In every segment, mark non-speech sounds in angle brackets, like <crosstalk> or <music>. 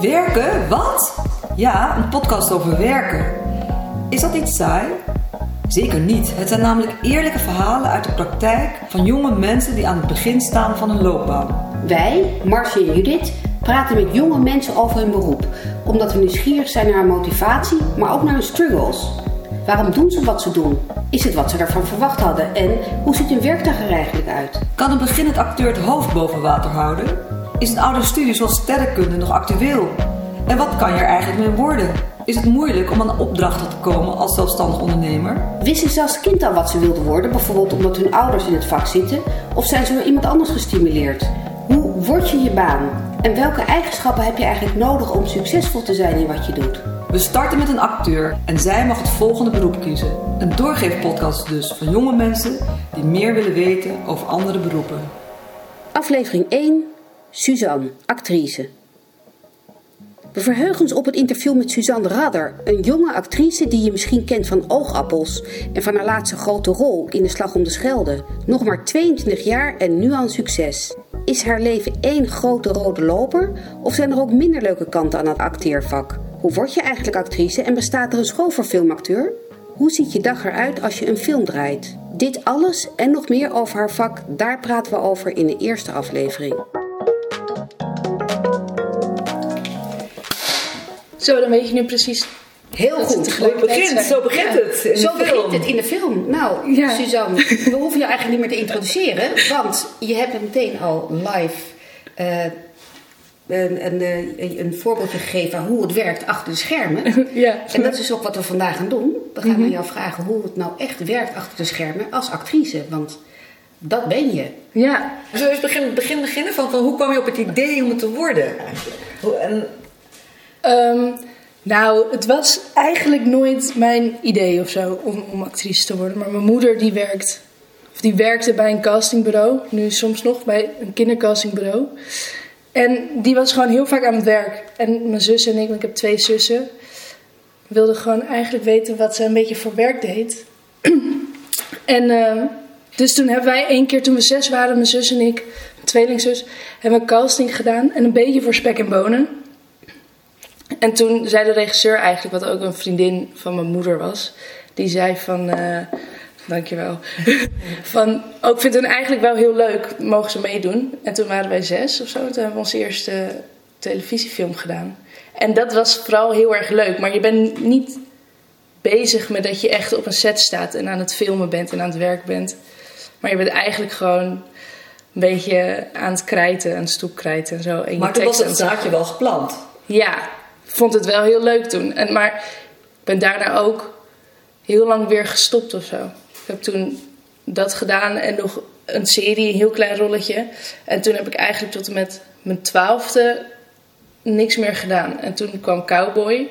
Werken? Wat? Ja, een podcast over werken. Is dat iets saai? Zeker niet. Het zijn namelijk eerlijke verhalen uit de praktijk van jonge mensen die aan het begin staan van hun loopbaan. Wij, Marcie en Judith, praten met jonge mensen over hun beroep. Omdat we nieuwsgierig zijn naar hun motivatie, maar ook naar hun struggles. Waarom doen ze wat ze doen? Is het wat ze ervan verwacht hadden? En hoe ziet hun werkdag er eigenlijk uit? Kan een beginnend acteur het hoofd boven water houden? Is een oude studie zoals sterrenkunde nog actueel? En wat kan je er eigenlijk mee worden? Is het moeilijk om aan opdrachten te komen als zelfstandig ondernemer? Wisten ze als kind al wat ze wilden worden, bijvoorbeeld omdat hun ouders in het vak zitten? Of zijn ze door iemand anders gestimuleerd? Hoe word je je baan? En welke eigenschappen heb je eigenlijk nodig om succesvol te zijn in wat je doet? We starten met een acteur en zij mag het volgende beroep kiezen. Een doorgeefpodcast dus van jonge mensen die meer willen weten over andere beroepen. Aflevering 1. Suzanne, actrice. We verheugen ons op het interview met Suzanne Radder, een jonge actrice die je misschien kent van Oogappels en van haar laatste grote rol in De Slag om de Schelde. Nog maar 22 jaar en nu al een succes. Is haar leven één grote rode loper of zijn er ook minder leuke kanten aan het acteervak? Hoe word je eigenlijk actrice en bestaat er een school voor filmacteur? Hoe ziet je dag eruit als je een film draait? Dit alles en nog meer over haar vak, daar praten we over in de eerste aflevering. Zo, dan weet je nu precies. Heel Dat goed. begint, zo begint Ja. het in de Zo film. begint het in de film. Nou, Ja. Suzanne, we hoeven je eigenlijk niet meer te introduceren, want je hebt het meteen al live eh, een, een, eh, een voorbeeldje gegeven hoe het werkt achter de schermen. <laughs> Ja. En dat is ook wat we vandaag gaan doen. We gaan aan jou vragen hoe het nou echt werkt achter de schermen als actrice, want dat ben je. Ja. Zullen we eens begin, begin beginnen van, van hoe kwam je op het idee om het te worden? eigenlijk? Hoe- En, Ehm, nou, het was eigenlijk nooit mijn idee of zo om, om actrice te worden. Maar mijn moeder die werkt, of die werkte bij een castingbureau. Nu soms nog bij een kindercastingbureau. En die was gewoon heel vaak aan het werk. En mijn zus en ik, want ik heb twee zussen, wilden gewoon eigenlijk weten wat ze een beetje voor werk deed. <clears throat> en ehm, dus toen hebben wij één keer, toen we zes waren, mijn zus en ik, mijn tweelingzus, hebben we casting gedaan. En een beetje voor spek en bonen. En toen zei de regisseur eigenlijk, wat ook een vriendin van mijn moeder was, die zei van, eh, dankjewel, <laughs> van, ook ik vind hun eigenlijk wel heel leuk, mogen ze meedoen. En toen waren wij zes of zo, toen hebben we onze eerste televisiefilm gedaan. En dat was vooral heel erg leuk, maar je bent niet bezig met dat je echt op een set staat en aan het filmen bent en aan het werk bent. Maar je bent eigenlijk gewoon een beetje aan het krijten, aan het stoepkrijten en zo. En je maar toen was het aan zaadje wel geplant. ja, vond het wel heel leuk toen. En, maar ik ben daarna ook heel lang weer gestopt of zo. Ik heb toen dat gedaan en nog een serie, een heel klein rolletje. En toen heb ik eigenlijk tot en met mijn twaalfde niks meer gedaan. En toen kwam Cowboy.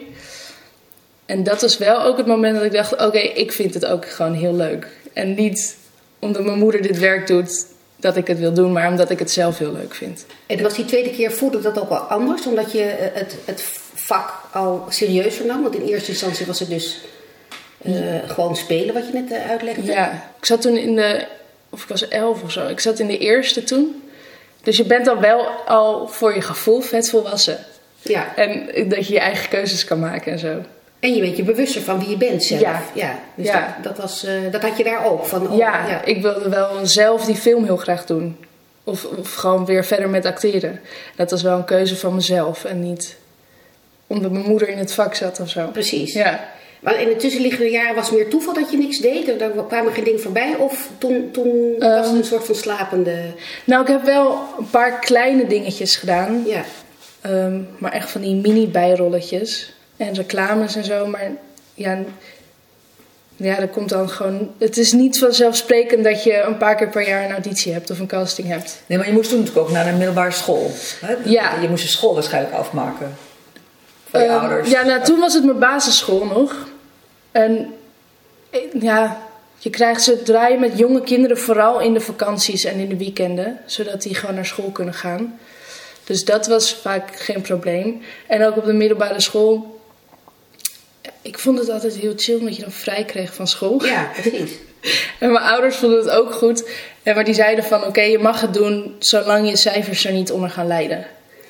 En dat was wel ook het moment dat ik dacht: oké, ik vind het ook gewoon heel leuk. En niet omdat mijn moeder dit werk doet dat ik het wil doen, maar omdat ik het zelf heel leuk vind. En was die tweede keer voelde dat ook wel anders, omdat je eh, het, het vak al serieuzer nam? Want in eerste instantie was het dus eh, gewoon spelen wat je net eh, uitlegde. Ja, ik zat toen in de, of ik was elf of zo. Ik zat in de eerste toen. Dus je bent dan wel al voor je gevoel vet volwassen. Ja. En dat je je eigen keuzes kan maken en zo. En je bent je bewuster van wie je bent zelf. Ja. Dus Ja. Dat, dat, was, eh, dat had je daar ook van. oh, ja, ik wilde wel zelf die film heel graag doen. Of, of gewoon weer verder met acteren. Dat was wel een keuze van mezelf en niet omdat mijn moeder in het vak zat of zo. Precies. Ja. Maar in de tussenliggende jaren was het meer toeval dat je niks deed? Er, er kwamen geen dingen voorbij? Of toen, toen was het Ehm. een soort van slapende... Nou, ik heb wel een paar kleine dingetjes gedaan. Ja. Ehm, maar echt van die mini-bijrolletjes. En reclames en zo. Maar ja, ja, dat komt dan gewoon... Het is niet vanzelfsprekend dat je een paar keer per jaar een auditie hebt of een casting hebt. Nee, maar je moest toen natuurlijk ook naar een middelbare school. Hè? Ja. Je moest je school waarschijnlijk afmaken. Voor je Ehm, ouders. Ja, nou, toen was het mijn basisschool nog. En eh, ja, je krijgt ze draaien met jonge kinderen vooral in de vakanties en in de weekenden. Zodat die gewoon naar school kunnen gaan. Dus dat was vaak geen probleem. En ook op de middelbare school. Ik vond het altijd heel chill dat je dan vrij kreeg van school. Ja, precies. <laughs> En mijn ouders vonden het ook goed. En maar die zeiden van oké, je mag het doen zolang je cijfers er niet onder gaan leiden.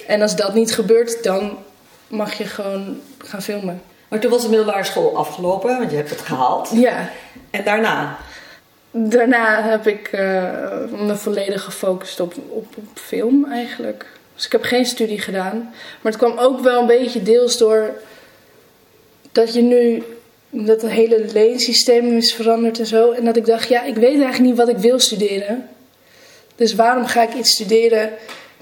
En als dat niet gebeurt, dan mag je gewoon gaan filmen. Maar toen was de middelbare school afgelopen, want je hebt het gehaald. Ja, En daarna? daarna heb ik eh, me volledig gefocust op, op, op film eigenlijk. Dus ik heb geen studie gedaan. Maar het kwam ook wel een beetje deels door dat je nu dat het hele leensysteem is veranderd en zo. En dat ik dacht, ja, ik weet eigenlijk niet wat ik wil studeren. Dus waarom ga ik iets studeren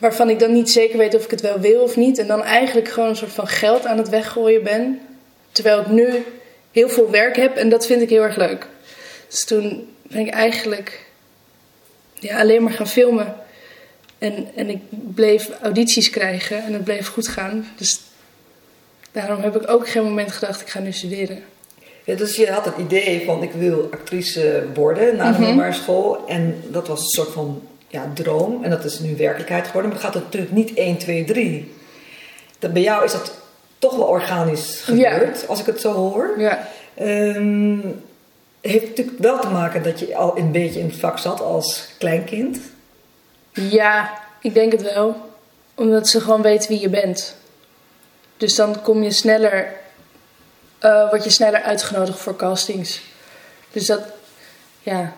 waarvan ik dan niet zeker weet of ik het wel wil of niet. En dan eigenlijk gewoon een soort van geld aan het weggooien ben. Terwijl ik nu heel veel werk heb en dat vind ik heel erg leuk. Dus toen ben ik eigenlijk ja, alleen maar gaan filmen. En, en ik bleef audities krijgen en het bleef goed gaan. Dus daarom heb ik ook geen moment gedacht, ik ga nu studeren. Ja, dus je had het idee van ik wil actrice worden na de Mhm. middelbare school. En dat was een soort van ja, droom. En dat is nu werkelijkheid geworden. Maar het gaat natuurlijk niet 1, 2, 3. Dat, bij jou is dat toch wel organisch gebeurd, als ik het zo hoor. Ja, Ehm, heeft natuurlijk wel te maken dat je al een beetje in het vak zat als kleinkind. ja ik denk het wel. Omdat ze gewoon weten wie je bent. Dus dan kom je sneller, eh, word je sneller uitgenodigd voor castings. Dus dat, ja,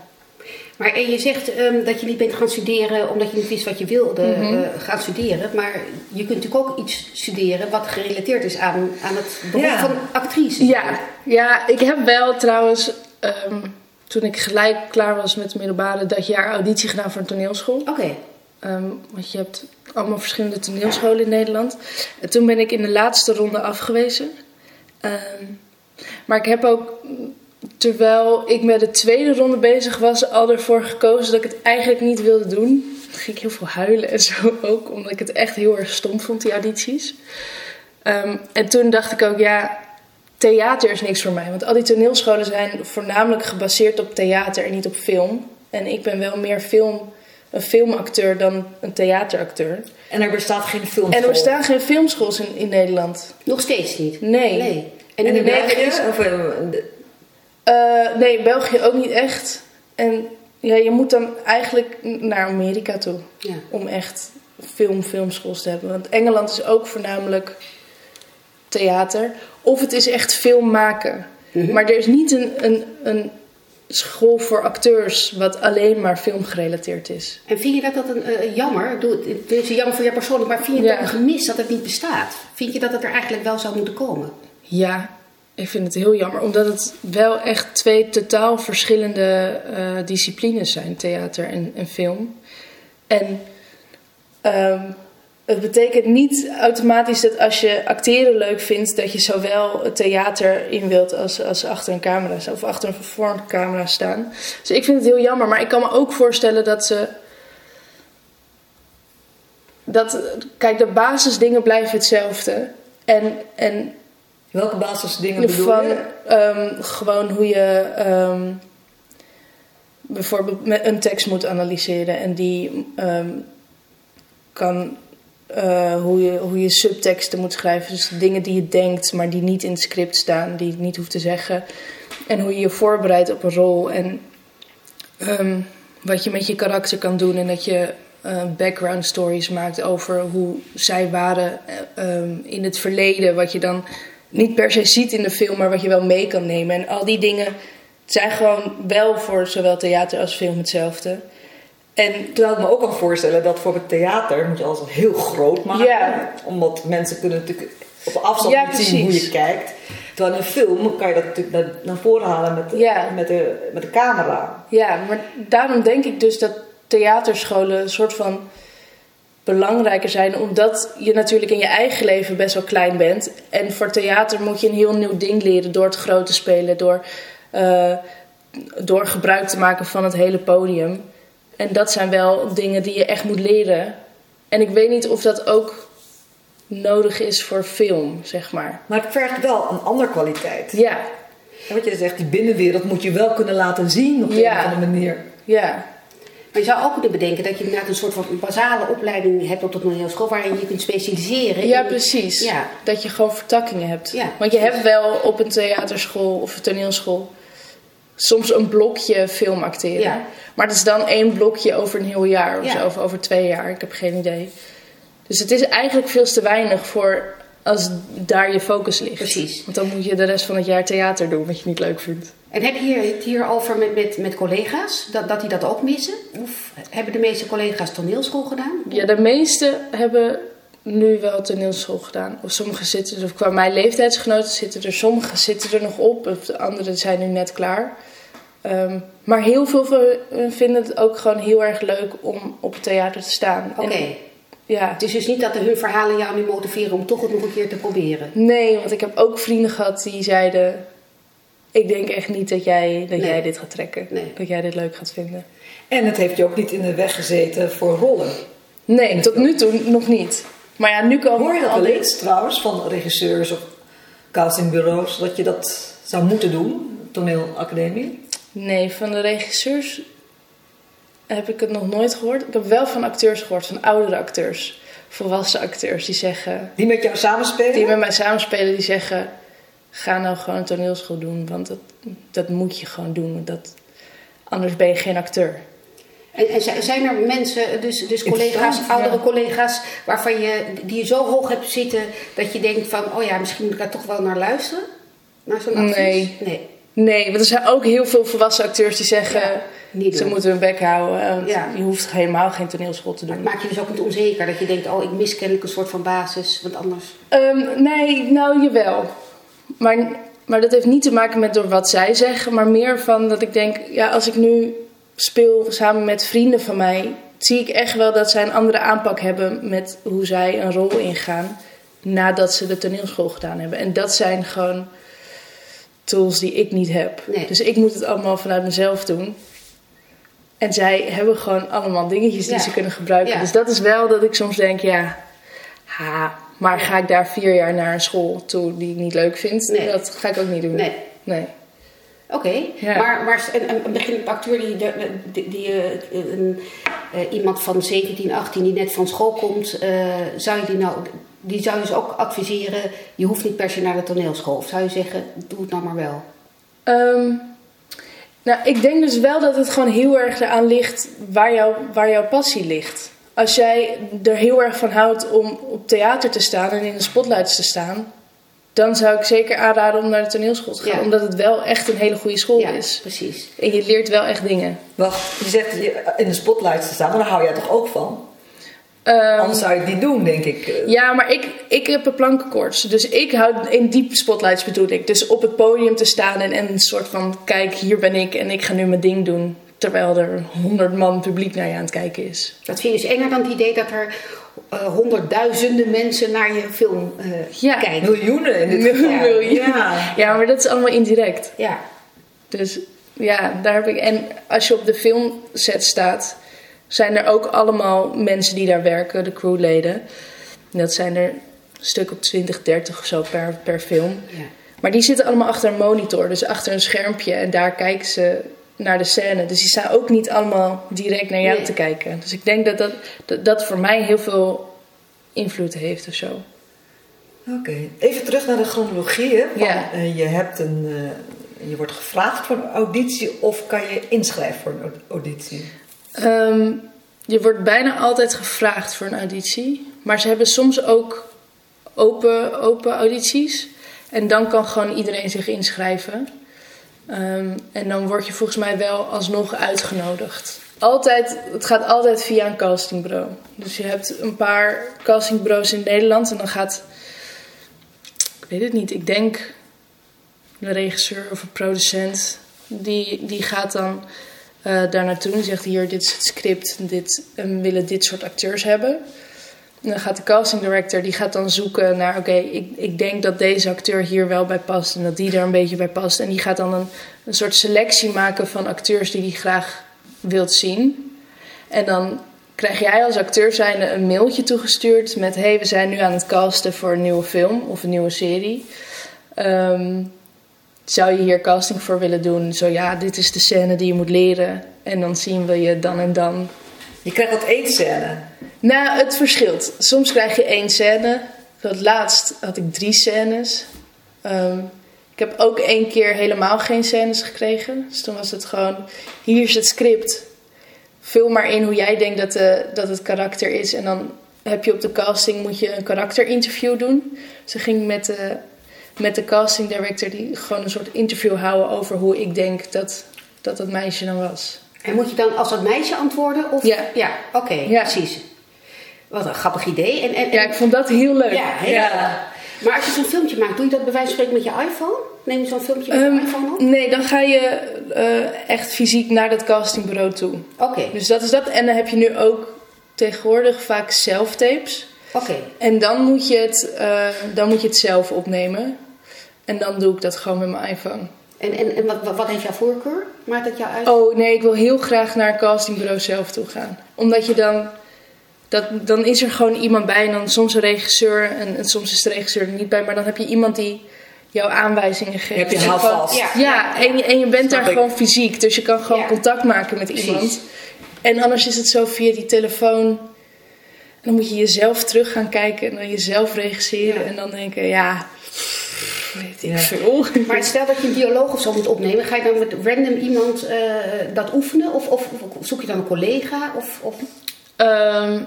Maar en je zegt ehm, dat je niet bent gaan studeren omdat je niet wist wat je wilde eh, gaan studeren. Maar je kunt natuurlijk ook iets studeren wat gerelateerd is aan, aan het beroep Ja. van actrice. Ja, ja, ik heb wel trouwens, ehm, toen ik gelijk klaar was met de middelbare, dat jaar auditie gedaan voor een toneelschool. Oké. Ehm, want je hebt allemaal verschillende toneelscholen in Nederland. En toen ben ik in de laatste ronde afgewezen. Maar ik heb ook, terwijl ik met de tweede ronde bezig was, al ervoor gekozen dat ik het eigenlijk niet wilde doen. Toen ging ik heel veel huilen en zo <laughs> ook, omdat ik het echt heel erg stom vond, die audities. Ehm, en toen dacht ik ook, ja, theater is niks voor mij. Want al die toneelscholen zijn voornamelijk gebaseerd op theater en niet op film. En ik ben wel meer film, een filmacteur dan een theateracteur. En er bestaat geen film. En er bestaan geen filmschools in, in Nederland. Nog steeds niet? Nee. Nee. En En in in België? Of, eh, Eh, nee, België ook niet echt. En ja, je moet dan eigenlijk naar Amerika toe. Ja. om echt film, filmschools te hebben. Want Engeland is ook voornamelijk theater. Of het is echt film maken. Mhm. Maar er is niet een, een, een school voor acteurs wat alleen maar filmgerelateerd is. En vind je dat dat een eh, jammer? Ik bedoel, Het is jammer voor jou persoonlijk, maar vind je Ja. dat een gemis dat het niet bestaat? Vind je dat het er eigenlijk wel zou moeten komen? Ja, ik vind het heel jammer. Omdat het wel echt twee totaal verschillende eh, disciplines zijn. Theater en, en film. En ehm, het betekent niet automatisch dat als je acteren leuk vindt... dat je zowel het theater in wilt als, als achter een camera. Of achter een een camera staan. Dus ik vind het heel jammer. Maar ik kan me ook voorstellen dat ze... Dat, kijk, de basisdingen blijven hetzelfde. En, en welke basisdingen bedoel van je? ehm, gewoon hoe je ehm, bijvoorbeeld met een tekst moet analyseren en die ehm, kan eh, hoe, je, hoe je subteksten moet schrijven. Dus dingen die je denkt, maar die niet in het script staan, die je niet hoeft te zeggen. En hoe je je voorbereidt op een rol en wat je met je karakter kan doen en dat je eh, background stories maakt over hoe zij waren eh, in het verleden, wat je dan niet per se ziet in de film, maar wat je wel mee kan nemen. En al die dingen zijn gewoon wel voor zowel theater als film hetzelfde. En Terwijl ik me ook kan voorstellen dat voor het theater moet je alles heel groot maken. Ja. Omdat mensen kunnen natuurlijk op afstand Ja, niet zien hoe je kijkt. Terwijl in een film kan je dat natuurlijk naar, naar voren halen met, de- Ja. met, de, met de camera. Ja, maar daarom denk ik dus dat theaterscholen een soort van belangrijker zijn, omdat je natuurlijk in je eigen leven best wel klein bent. En voor theater moet je een heel nieuw ding leren door het groot te spelen, door, eh, door gebruik te maken van het hele podium. En dat zijn wel dingen die je echt moet leren. En ik weet niet of dat ook nodig is voor film, zeg maar. Maar het vergt wel een andere kwaliteit. Ja, En wat je zegt, die binnenwereld moet je wel kunnen laten zien op de Ja. een of andere manier. ja, Maar je zou ook kunnen bedenken dat je inderdaad een soort van basale opleiding hebt op de toneelschool waarin je kunt specialiseren. Ja, in- precies. Ja. Dat je gewoon vertakkingen hebt. Ja, Want je hebt wel op een theaterschool of een toneelschool soms een blokje film acteren. Ja. Maar het is dan één blokje over een heel jaar of zo, of over twee jaar. Ik heb geen idee. Dus het is eigenlijk veel te weinig voor als daar je focus ligt. Precies. Want dan moet je de rest van het jaar theater doen, wat je niet leuk vindt. En heb je het hierover met, met, met collega's, dat, dat die dat ook missen? Of hebben de meeste collega's toneelschool gedaan? Ja, de meeste hebben nu wel toneelschool gedaan. Of sommigen zitten er, qua mijn leeftijdsgenoten zitten er, sommigen zitten er nog op, of de anderen zijn nu net klaar. Ehm, maar heel veel vinden het ook gewoon heel erg leuk om op het theater te staan. Oké. Ja. Het is dus niet dat de hun verhalen jou nu motiveren om toch het nog een keer te proberen. Nee, want ik heb ook vrienden gehad die zeiden... Ik denk echt niet dat jij, dat Nee. jij dit gaat trekken. Nee. Dat jij dit leuk gaat vinden. En het heeft je ook niet in de weg gezeten voor rollen. Nee, tot nu toe nog niet. Maar ja, nu komen Hoor je dat al wel eens trouwens van regisseurs of castingbureaus dat je dat zou moeten doen, toneelacademie? Nee, van de regisseurs heb ik het nog nooit gehoord. Ik heb wel van acteurs gehoord, van oudere acteurs. Volwassen acteurs die zeggen... Die met jou samenspelen? Die met mij samenspelen, die zeggen... Ga nou gewoon een toneelschool doen, want dat, dat moet je gewoon doen. Dat, anders ben je geen acteur. En, en zi- zijn er mensen, dus, dus collega's, ja. oudere collega's, waarvan je, die je zo hoog hebt zitten dat je denkt van, oh ja, misschien moet ik daar toch wel naar luisteren? Naar zo'n advies? Nee. Nee. Nee, want er zijn ook heel veel volwassen acteurs die zeggen... Ja, niet ze moeten hun bek houden. Ja. Je hoeft helemaal geen toneelschool te Maar doen. het maakt je dus ook niet onzeker dat je denkt, oh, ik mis kennelijk een soort van basis, want anders... Ehm, nee, nou jawel. Maar, maar dat heeft niet te maken met door wat zij zeggen, maar meer van dat ik denk, ja, als ik nu speel samen met vrienden van mij, zie ik echt wel dat zij een andere aanpak hebben met hoe zij een rol ingaan nadat ze de toneelschool gedaan hebben. En dat zijn gewoon tools die ik niet heb. Nee. Dus ik moet het allemaal vanuit mezelf doen. En zij hebben gewoon allemaal dingetjes die Ja. ze kunnen gebruiken. Ja. Dus dat is wel dat ik soms denk, ja, ha, maar ga ik daar vier jaar naar een school toe die ik niet leuk vind? Nee. Dat ga ik ook niet doen. Nee. Nee. Oké, Ja. maar, maar een, een beginnend acteur die, die, die, eh, een, eh, iemand van 17, 18 die net van school komt, eh, zou je die nou, die zou je dus ook adviseren, je hoeft niet per se naar de toneelschool. Of zou je zeggen, doe het nou maar wel. Ehm, nou, ik denk dus wel dat het gewoon heel erg eraan ligt waar, jouw waar jouw passie ligt. Als jij er heel erg van houdt om op theater te staan en in de spotlights te staan, dan zou ik zeker aanraden om naar de toneelschool te gaan. Ja. Omdat het wel echt een hele goede school Ja, is. precies. En je leert wel echt dingen. Wacht, je zegt je in de spotlights te staan, maar daar hou jij toch ook van? Ehm, Anders zou je het niet doen, denk ik. Ja, maar ik, ik heb een plankenkoorts. Dus ik hou in diepe spotlights bedoel ik. Dus op het podium te staan en, en een soort van... Kijk, hier ben ik en ik ga nu mijn ding doen. Terwijl er honderd man publiek naar je aan het kijken is. Dat vind je dus enger dan het idee dat er eh, honderdduizenden mensen naar je film eh, Ja. kijken. Miljoenen in dit geval. <laughs> miljoen. Ja. Ja, maar dat is allemaal indirect. Ja, Dus ja, daar heb ik... En als je op de filmset staat... zijn er ook allemaal mensen die daar werken. De crewleden. En dat zijn er een stuk op 20, 30 of zo per, per film. ja. Maar die zitten allemaal achter een monitor, dus achter een schermpje. En daar kijken ze naar de scène. Dus die staan ook niet allemaal direct naar jou Nee. te kijken. Dus ik denk dat dat, dat dat voor mij heel veel invloed heeft of zo. Oké, even terug naar de chronologie. Hè? Ja. eh, je, hebt een, eh, je wordt gevraagd voor een auditie of kan je inschrijven voor een auditie? Ehm, je wordt bijna altijd gevraagd voor een auditie. Maar ze hebben soms ook open, open audities. En dan kan gewoon iedereen zich inschrijven. Ehm, en dan word je volgens mij wel alsnog uitgenodigd. Altijd, het gaat altijd via een castingbureau. Dus je hebt een paar castingbureaus in Nederland. En dan gaat, ik weet het niet, ik denk een regisseur of een producent. Die, die gaat dan eh, daar naartoe en zegt: Hier, dit is het script, dit, en we willen dit soort acteurs hebben. En dan gaat de casting director die gaat dan zoeken naar: Oké, ik, ik denk dat deze acteur hier wel bij past en dat die er een beetje bij past. En die gaat dan een, een soort selectie maken van acteurs die hij graag wilt zien. En dan krijg jij als acteur zijnde een mailtje toegestuurd met: Hey, we zijn nu aan het casten voor een nieuwe film of een nieuwe serie. Ehm, zou je hier casting voor willen doen? Zo ja, dit is de scène die je moet leren. En dan zien we je dan en dan. Je krijgt dat één scène. Nou, het verschilt. Soms krijg je één scène. Het laatst had ik drie scènes. Ehm, ik heb ook één keer helemaal geen scènes gekregen. Dus toen was het gewoon: hier is het script. Vul maar in hoe jij denkt dat, de, dat het karakter is. En dan heb je op de casting moet je een karakterinterview doen. Ze ging met de, met de casting director die gewoon een soort interview houden over hoe ik denk dat dat, dat meisje dan was. En moet je dan als dat meisje antwoorden? Of? Ja. Ja, oké, Ja. precies. Wat een grappig idee. En, en, en- Ja, ik vond dat heel leuk. Ja, heel Maar als je zo'n filmpje maakt, doe je dat bij wijze van spreken met je iPhone? Neem je zo'n filmpje met Ehm, je iPhone op? nee, dan ga je eh, echt fysiek naar dat castingbureau toe. Oké, Dus dat is dat. En dan heb je nu ook tegenwoordig vaak self-tapes. oké. En dan moet, je het, eh, dan moet je het zelf opnemen. En dan doe ik dat gewoon met mijn iPhone. En, en, en wat, wat, heeft jouw voorkeur? Maakt dat jou uit? Oh nee, ik wil heel graag naar het castingbureau zelf toe gaan. Omdat je dan... Dat, dan is er gewoon iemand bij en dan soms een regisseur. En, en soms is de regisseur er niet bij. Maar dan heb je iemand die jou aanwijzingen geeft. Heb je Dus hou gewoon- vast. Ja. Ja, en je, en je bent Snap daar ik. gewoon fysiek. Dus je kan gewoon Ja. contact maken met Precies. iemand. En anders is het zo via die telefoon. En dan moet je jezelf terug gaan kijken en dan jezelf regisseren. Ja. En dan denken, ja, ik Ja. veel. <laughs> Maar stel dat je een dialoog of zo moet opnemen, ga je dan met random iemand eh, dat oefenen? Of, of, of zoek je dan een collega? Of, of... Ehm,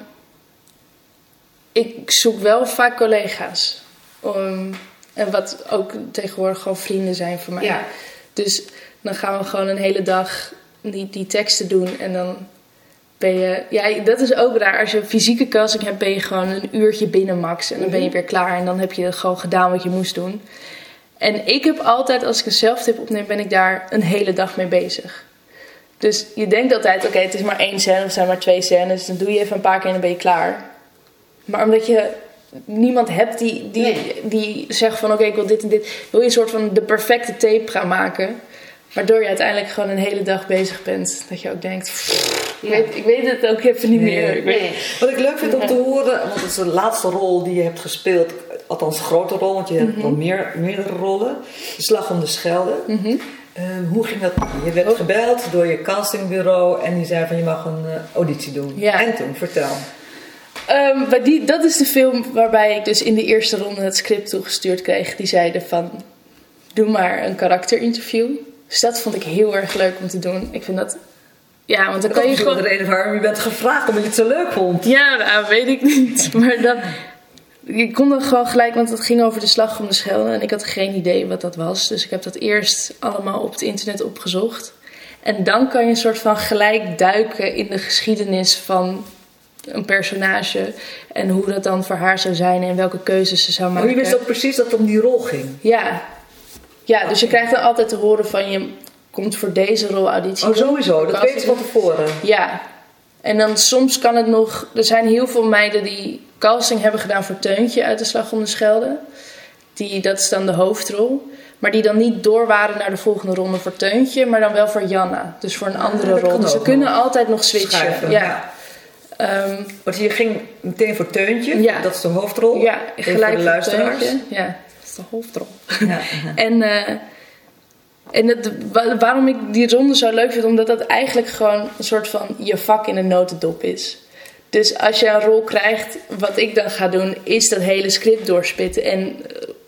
ik zoek wel vaak collega's. Ehm, en wat ook tegenwoordig gewoon vrienden zijn voor mij. Ja. Dus dan gaan we gewoon een hele dag die, die teksten doen. En dan ben je... Ja, dat is ook raar. Als je een fysieke casting hebt, ben je gewoon een uurtje binnen max. En dan ben je weer klaar. En dan heb je gewoon gedaan wat je moest doen. En ik heb altijd, als ik een zelftip opneem, ben ik daar een hele dag mee bezig. Dus je denkt altijd, oké, het is maar één scène of het zijn maar twee scènes. Dan doe je even een paar keer en dan ben je klaar. Maar omdat je niemand hebt die, die, Nee. die zegt van oké, ik wil dit en dit. Wil je een soort van de perfecte tape gaan maken. Waardoor je uiteindelijk gewoon een hele dag bezig bent. Dat je ook denkt, pff, ik, weet, ik weet het ook even niet Nee. meer. Ik weet- Nee. Wat ik leuk vind om te horen, want het is de laatste rol die je hebt gespeeld, althans een grote rol, want je hebt wel meer, meerdere rollen. De Slag om de Schelde. Mhm. Ehm, hoe ging dat? Je werd gebeld door je castingbureau en die zei van je mag een eh, auditie doen. Ja. En toen, vertel. Ehm, maar die, dat is de film waarbij ik dus in de eerste ronde het script toegestuurd kreeg. Die zeiden van, doe maar een karakterinterview. Dus dat vond ik heel erg leuk om te doen. Ik vind dat... Ja, want dan Dat kan je gewoon de reden waarom je bent gevraagd, omdat je het zo leuk vond. Ja, nou, weet ik niet. <laughs> Maar dan... Ik kon dan gewoon gelijk, want het ging over de slag om de Schelde. En ik had geen idee wat dat was. Dus ik heb dat eerst allemaal op het internet opgezocht. En dan kan je een soort van gelijk duiken in de geschiedenis van een personage. En hoe dat dan voor haar zou zijn en welke keuzes ze zou Maar maken. je wist ook precies dat het om die rol ging. Ja. Ja, dus je krijgt dan altijd te horen van je komt voor deze rol auditie Oh, sowieso. Dat weet je van tevoren. Ja. En dan soms kan het nog... Er zijn heel veel meiden die casting hebben gedaan voor Teuntje uit de Slag om de Schelde. Die, dat is dan de hoofdrol. Maar die dan niet door waren naar de volgende ronde voor Teuntje, maar dan wel voor Janna. Dus voor een andere dat rol. Dus ze kunnen nog. altijd nog switchen. Schuiven, ja. Ehm, Want je ging meteen voor Teuntje. Ja. Dat is de hoofdrol. ja, Even gelijk voor de voor luisteraars. Teuntje. Ja, dat is de hoofdrol. Ja. <laughs> En, eh, en het, wa- waarom ik die ronde zo leuk vind, omdat dat eigenlijk gewoon een soort van je vak in een notendop is. Dus als je een rol krijgt, wat ik dan ga doen, is dat hele script doorspitten en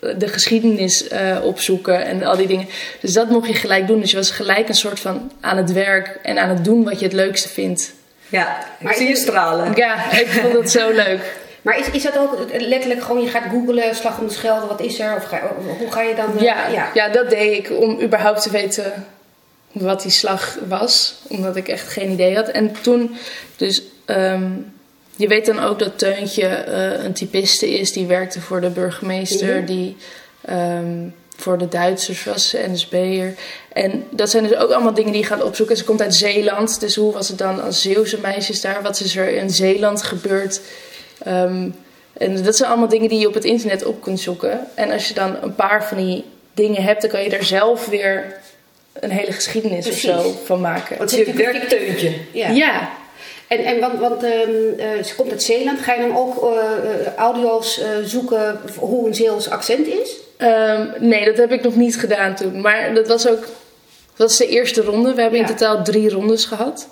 eh, de geschiedenis eh, opzoeken en al die dingen. Dus dat mocht je gelijk doen. Dus je was gelijk een soort van aan het werk en aan het doen wat je het leukste vindt. Ja, ik Maar zie je stralen. Ja, ik vond dat zo leuk. <laughs> Maar is, is dat ook letterlijk gewoon, je gaat googlen, slag om de schelde, wat is er? Of ga, hoe ga je dan... eh, Ja, ja. dat deed ik om überhaupt te weten wat die slag was. Omdat ik echt geen idee had. En toen, dus ehm, je weet dan ook dat Teuntje eh, een typiste is. Die werkte voor de burgemeester. Mhm. Die ehm, voor de Duitsers was, NSB'er. En dat zijn dus ook allemaal dingen die je gaat opzoeken. Ze komt uit Zeeland. Dus hoe was het dan als Zeeuwse meisjes daar? Wat is er in Zeeland gebeurd? Ehm, en dat zijn allemaal dingen die je op het internet op kunt zoeken. En als je dan een paar van die dingen hebt, dan kan je daar zelf weer een hele geschiedenis Precies. of zo van maken. Want Je werkt Teuntje. Ja. Ja, En, en want, want ehm, eh, ze komt uit Zeeland, ga je dan ook eh, eh, audio's zoeken hoe een Zeels accent is? Ehm, nee, dat heb ik nog niet gedaan toen. Maar dat was ook dat was de eerste ronde. We hebben Ja. in totaal drie rondes gehad.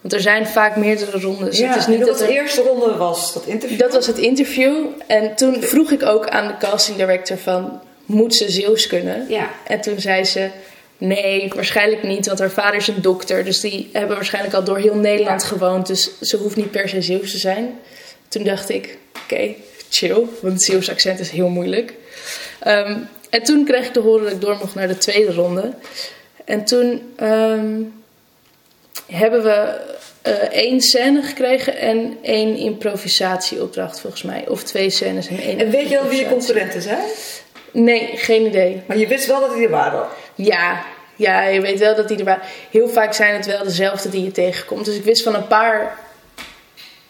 Want er zijn vaak meerdere rondes. Ja, het is niet dat dat was er- de eerste ronde was dat interview. Dat was het interview. En toen vroeg ik ook aan de casting director van... Moet ze Zeeuws kunnen? Ja. En toen zei ze... Nee, waarschijnlijk niet, want haar vader is een dokter. Dus die hebben waarschijnlijk al door heel Nederland Ja. gewoond. Dus ze hoeft niet per se Zeeuws te zijn. Toen dacht ik, oké, chill, want het Zeeuws accent is heel moeilijk. Ehm, en toen kreeg ik te horen dat ik door mocht naar de tweede ronde. En toen ehm, hebben we eh, één scène gekregen en één improvisatieopdracht volgens mij. Of twee scènes en één En weet je wel wie je concurrenten zijn? Nee, geen idee. Maar je wist wel dat die er waren. Ja, ja, je weet wel dat die er waren. Heel vaak zijn het wel dezelfde die je tegenkomt. Dus ik wist van een paar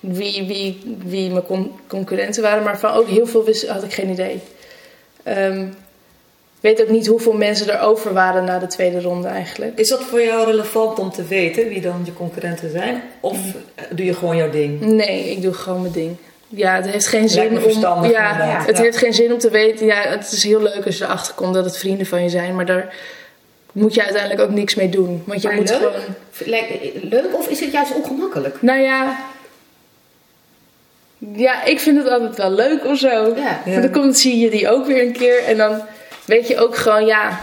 wie, wie, wie mijn con- concurrenten waren. Maar van ook heel veel wist, had ik geen idee. Ehm, ik weet ook niet hoeveel mensen er over waren na de tweede ronde eigenlijk. Is dat voor jou relevant om te weten wie dan je concurrenten zijn? Of eh, doe je gewoon jouw ding? Nee, ik doe gewoon mijn ding. Ja, het heeft geen zin om. Ja, inderdaad. het Ja. heeft geen zin om te weten. Ja, het is heel leuk als je erachter komt dat het vrienden van je zijn, maar daar moet je uiteindelijk ook niks mee doen. Want je Maar moet leuk? gewoon. Leuk of is het juist ongemakkelijk? Nou ja. Ja, ik vind het altijd wel leuk of zo. Ja. Want dan komt, zie je die ook weer een keer. En dan weet je ook gewoon, ja,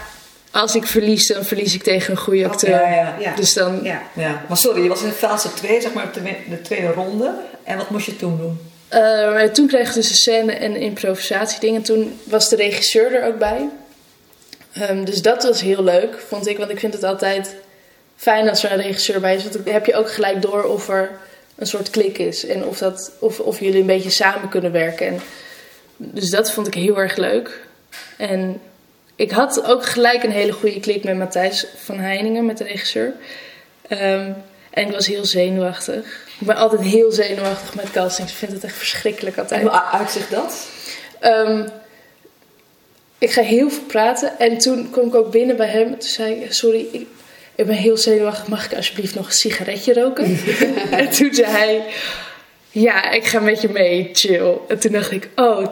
als ik verlies, dan verlies ik tegen een goede acteur. Ja, ja. Ja. Dus dan, Ja. Ja, maar sorry, je was in fase 2, zeg maar de, de tweede ronde. En wat moest je toen doen? Eh, toen kreeg ik dus een scène en een improvisatieding. En toen was de regisseur er ook bij. Ehm, dus dat was heel leuk, vond ik. Want ik vind het altijd fijn als er een regisseur bij is. Want dan heb je ook gelijk door of er een soort klik is. En of, dat, of, of jullie een beetje samen kunnen werken. En, dus dat vond ik heel erg leuk. En ik had ook gelijk een hele goede klik met Matthijs van Heiningen, met de regisseur. Ehm, en ik was heel zenuwachtig. Ik ben altijd heel zenuwachtig met castings. Ik vind het echt verschrikkelijk En altijd. hoe uitzicht dat? Ehm, ik ga heel veel praten. En toen kwam ik ook binnen bij hem. Toen zei ik, sorry, ik, ik ben heel zenuwachtig. Mag ik alsjeblieft nog een sigaretje roken? <laughs> en toen zei hij, ja, ik ga met je mee, chill. En toen dacht ik, oh,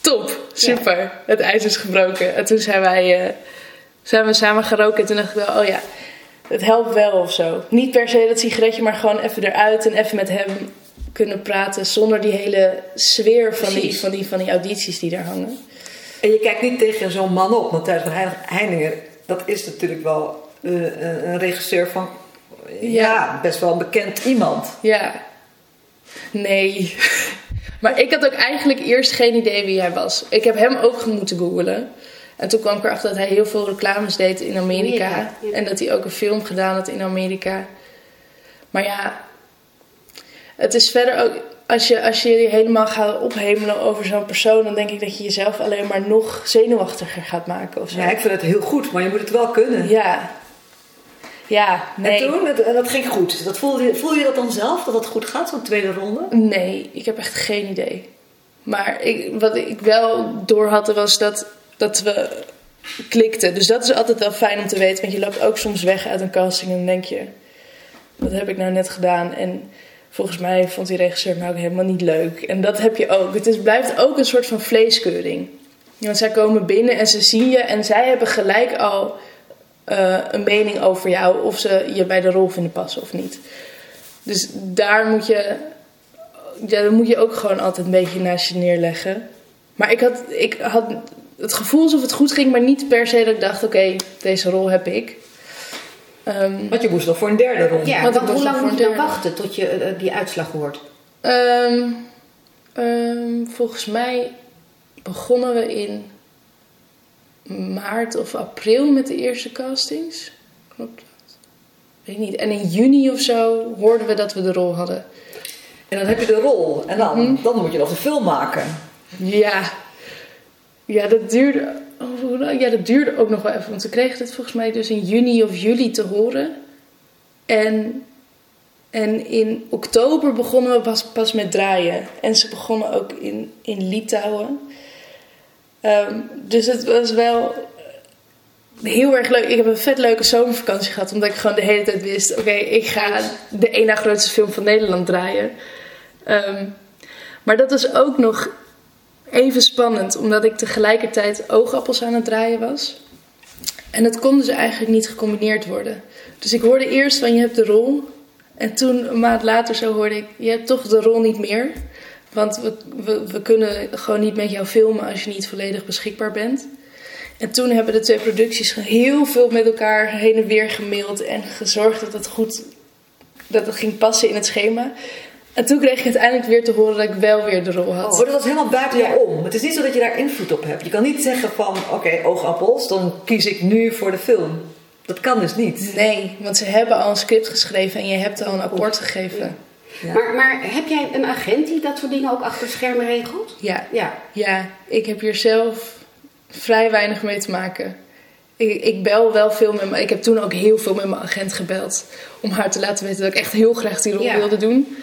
top, super. Het ijs is gebroken. En toen zijn wij, eh, zijn we samen gaan roken. En toen dacht ik wel, oh ja, het helpt wel of zo. Niet per se dat sigaretje, maar gewoon even eruit en even met hem kunnen praten. Zonder die hele sfeer van die, van, die, van die audities die daar hangen. En je kijkt niet tegen zo'n man op, Matthijs van Hein- Heininger. Dat is natuurlijk wel eh, een een regisseur van, ja. Ja. best wel een bekend iemand. Ja. Nee. <laughs> Maar ik had ook eigenlijk eerst geen idee wie hij was. Ik heb hem ook moeten googlen. En toen kwam ik erachter dat hij heel veel reclames deed in Amerika. Amerika, ja. En dat hij ook een film gedaan had in Amerika. Maar ja, het is verder ook... Als je, als je je helemaal gaat ophemelen over zo'n persoon... dan denk ik dat je jezelf alleen maar nog zenuwachtiger gaat maken of zo. Ja, ik vind het heel goed, maar je moet het wel kunnen. Ja. Ja, nee. En toen, en dat ging goed. Dat voelde, je- voel je dat dan zelf, dat het goed gaat, zo'n tweede ronde? Nee, ik heb echt geen idee. Maar ik, wat ik wel door had, was dat, dat we klikten. Dus dat is altijd wel fijn om te weten. Want je loopt ook soms weg uit een casting en dan denk je... Wat heb ik nou net gedaan? En volgens mij vond die regisseur me ook helemaal niet leuk. En dat heb je ook. Het is, blijft ook een soort van vleeskeuring. Want zij komen binnen en ze zien je... En zij hebben gelijk al eh, een mening over jou... Of ze je bij de rol vinden passen of niet. Dus daar moet je ja, moet je ook gewoon altijd een beetje naast je neerleggen. Maar ik had, ik had het gevoel alsof het goed ging, maar niet per se dat ik dacht: oké, deze rol heb ik. Ehm, Want je moest nog voor een derde ronde. Ja, Want hoe lang moet je dan wachten tot je eh, die uitslag hoort? ehm, ehm, volgens mij begonnen we in maart of april met de eerste castings. Klopt dat? Weet niet. En in juni of zo hoorden we dat we de rol hadden. En dan heb je de rol. En dan, dan moet je nog de film maken. Ja. Ja, dat duurde, oh, ja, dat duurde ook nog wel even. Want we kregen het volgens mij dus in juni of juli te horen. En, en in oktober begonnen we pas, pas met draaien. En ze begonnen ook in, in Litouwen. Ehm, dus het was wel heel erg leuk. Ik heb een vet leuke zomervakantie gehad. Omdat ik gewoon de hele tijd wist... Oké, ik ga de na grootste film van Nederland draaien. Ehm, maar dat was ook nog even spannend. Omdat ik tegelijkertijd oogappels aan het draaien was. En het kon dus eigenlijk niet gecombineerd worden. Dus ik hoorde eerst van je hebt de rol. En toen een maand later zo hoorde ik... Je hebt toch de rol niet meer. Want we, we, we kunnen gewoon niet met jou filmen als je niet volledig beschikbaar bent. En toen hebben de twee producties heel veel met elkaar heen en weer gemaild en gezorgd dat het goed dat het ging passen in het schema. En toen kreeg ik uiteindelijk weer te horen dat ik wel weer de rol had. Oh, dat was helemaal buiten jou om. Het is niet zo dat je daar invloed op hebt. Je kan niet zeggen van, oké, oogappels, dan kies ik nu voor de film. Dat kan dus niet. Nee, want ze hebben al een script geschreven en je hebt al een akkoord gegeven. Ja. Maar, maar heb jij een agent die dat soort dingen ook achter de schermen regelt? Ja. Ja. Ja, ik heb hier zelf vrij weinig mee te maken. Ik, ik bel wel veel met mijn... Ik heb toen ook heel veel met mijn agent gebeld. Om haar te laten weten dat ik echt heel graag die rol Ja. wilde doen.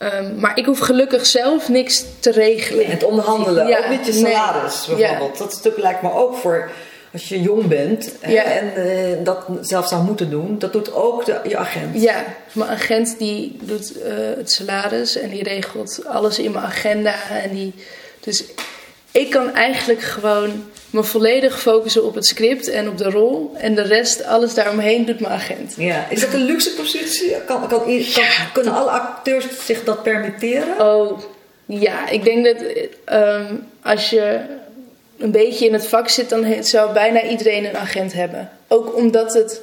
Ehm, maar ik hoef gelukkig zelf niks te regelen. En het onderhandelen, Ja, ook niet je nee. salaris bijvoorbeeld. Dat stuk lijkt me ook voor als je jong bent Ja. en eh, dat zelf zou moeten doen. Dat doet ook de, je agent. Ja, mijn agent die doet eh, het salaris en die regelt alles in mijn agenda. En die, dus ik kan eigenlijk gewoon me volledig focussen op het script en op de rol. En de rest, alles daaromheen, doet mijn agent. Ja. Is dat een luxe positie? Kan, kan, kunnen alle acteurs zich dat permitteren? Oh, ja. Ik denk dat ehm, als je een beetje in het vak zit, dan zou bijna iedereen een agent hebben. Ook omdat het...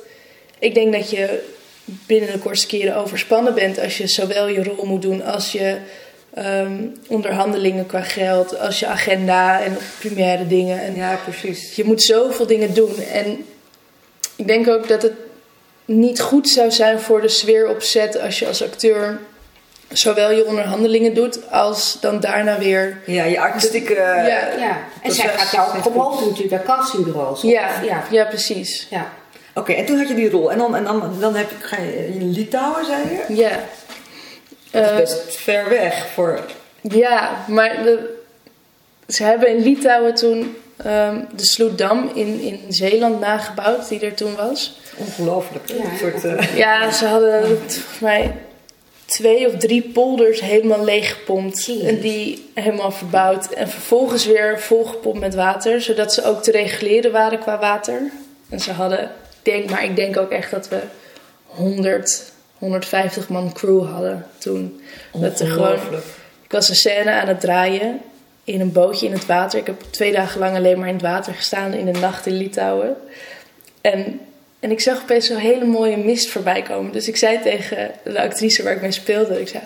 Ik denk dat je binnen de kortste keren overspannen bent als je zowel je rol moet doen als je ehm, onderhandelingen qua geld, als je agenda en primaire dingen. En Ja, precies. je moet zoveel dingen doen. En ik denk ook dat het niet goed zou zijn voor de sfeer op set als je als acteur zowel je onderhandelingen doet als dan daarna weer. Ja, je artistieke... Ja. Ja. En zij gaat jou promoten natuurlijk bij castingbureaus. Ja, ja. ja. precies. ja. Oké, en toen had je die rol. En dan, en dan, dan heb je, ga je in Litouwen, zei je? Ja. Dat is Eh, best ver weg voor... ja, maar de, ze hebben in Litouwen toen ehm, de Sloetdam in, in Zeeland nagebouwd, die er toen was. Ongelooflijk. Ja, een soort, eh, Ja, ze hadden volgens mij twee of drie polders helemaal leeggepompt. Jezus. En die helemaal verbouwd. En vervolgens weer volgepompt met water. Zodat ze ook te reguleren waren qua water. En ze hadden, ik denk, maar ik denk ook echt dat we 100, 150 man crew hadden toen. Dat er gewoon, ik was een scène aan het draaien in een bootje in het water. Ik heb twee dagen lang alleen maar in het water gestaan in de nacht in Litouwen. En, en ik zag opeens zo'n hele mooie mist voorbij komen. Dus ik zei tegen de actrice waar ik mee speelde: ik zei,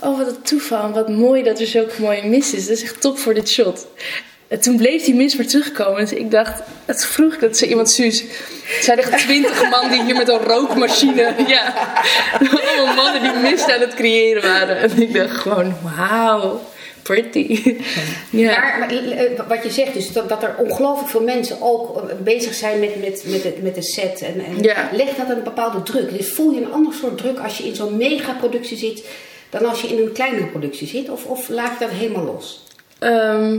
Oh, wat een toeval. Wat mooi dat er zulke mooie mist is. Dat is echt top voor dit shot. En toen bleef die mist maar terugkomen. Dus ik dacht, het vroeg dat ze iemand Suus. Het zijn echt twintig <laughs> man die hier met een rookmachine. Ja, allemaal mannen die mist aan het creëren waren. En ik dacht gewoon, wauw, pretty. Ja. Maar, maar, eh, wat je zegt dus dat, dat er ongelooflijk veel mensen ook eh, bezig zijn met, met, met, de, met de set. En, en Ja. legt dat een bepaalde druk? Dus voel je een ander soort druk als je in zo'n megaproductie zit dan als je in een kleinere productie zit? Of, of laat je dat helemaal los? Ehm,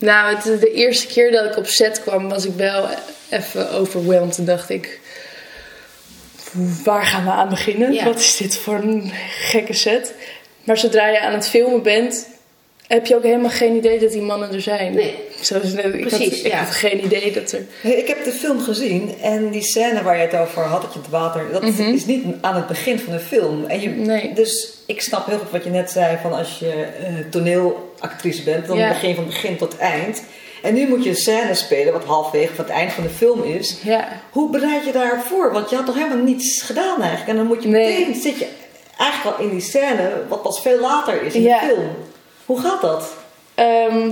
nou, het, is de eerste keer dat ik op set kwam, was ik wel even overwhelmed. En dacht ik, waar gaan we aan beginnen? Ja. Wat is dit voor een gekke set? Maar zodra je aan het filmen bent, heb je ook helemaal geen idee dat die mannen er zijn. Nee. Zoals net, ik, Precies, had, ik ja. had geen idee dat er... Ik heb de film gezien en die scène waar je het over had, dat je het water, dat is niet aan het begin van de film. En je, Mhm. Nee. Dus ik snap heel goed wat je net zei, van als je eh, toneelactrice bent, dan Ja. begin van begin tot eind. En nu moet je een scène spelen wat halfwege van het eind van de film is. Ja. Hoe bereid je daarvoor? Want je had toch helemaal niets gedaan eigenlijk. En dan moet je Nee. meteen, zit je eigenlijk al in die scène, wat pas veel later is in Ja. de film. Hoe gaat dat? Ehm,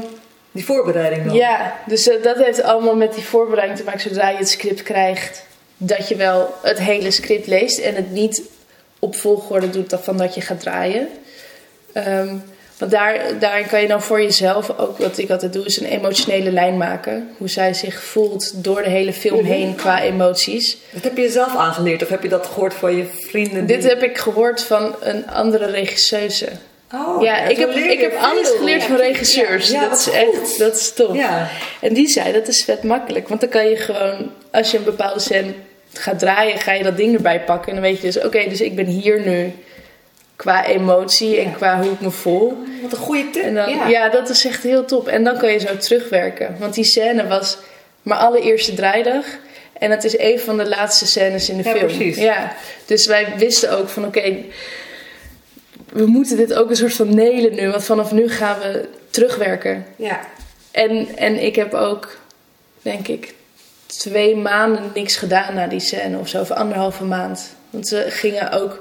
Die voorbereiding dan? Ja, dus eh, dat heeft allemaal met die voorbereiding te maken. Zodra je het script krijgt, dat je wel het hele script leest en het niet op volgorde doet van dat je gaat draaien. Ehm, want daar, daarin kan je dan voor jezelf ook, wat ik altijd doe, is een emotionele lijn maken. Hoe zij zich voelt door de hele film heen qua emoties. Dat heb je jezelf aangeleerd of heb je dat gehoord van je vrienden? die- Dit heb ik gehoord van een andere regisseuse. Oh, ja, ik heb, ik heb alles geleerd van regisseurs. Ja, dat is echt, dat is top. Ja. En die zei, dat is vet makkelijk. Want dan kan je gewoon, als je een bepaalde scène gaat draaien, ga je dat ding erbij pakken. En dan weet je dus, oké, dus ik ben hier nu qua emotie en qua hoe ik me voel. Wat een goede tip. En dan, Ja. ja. dat is echt heel top. En dan kan je zo terugwerken. Want die scène was mijn allereerste draaidag. En het is een van de laatste scènes in de Ja, film. precies. Ja, dus wij wisten ook van oké, we moeten dit ook een soort van nelen nu. Want vanaf nu gaan we terugwerken. Ja. En, en ik heb ook, denk ik, twee maanden niks gedaan na die scène of zo. Of anderhalve maand. Want ze gingen ook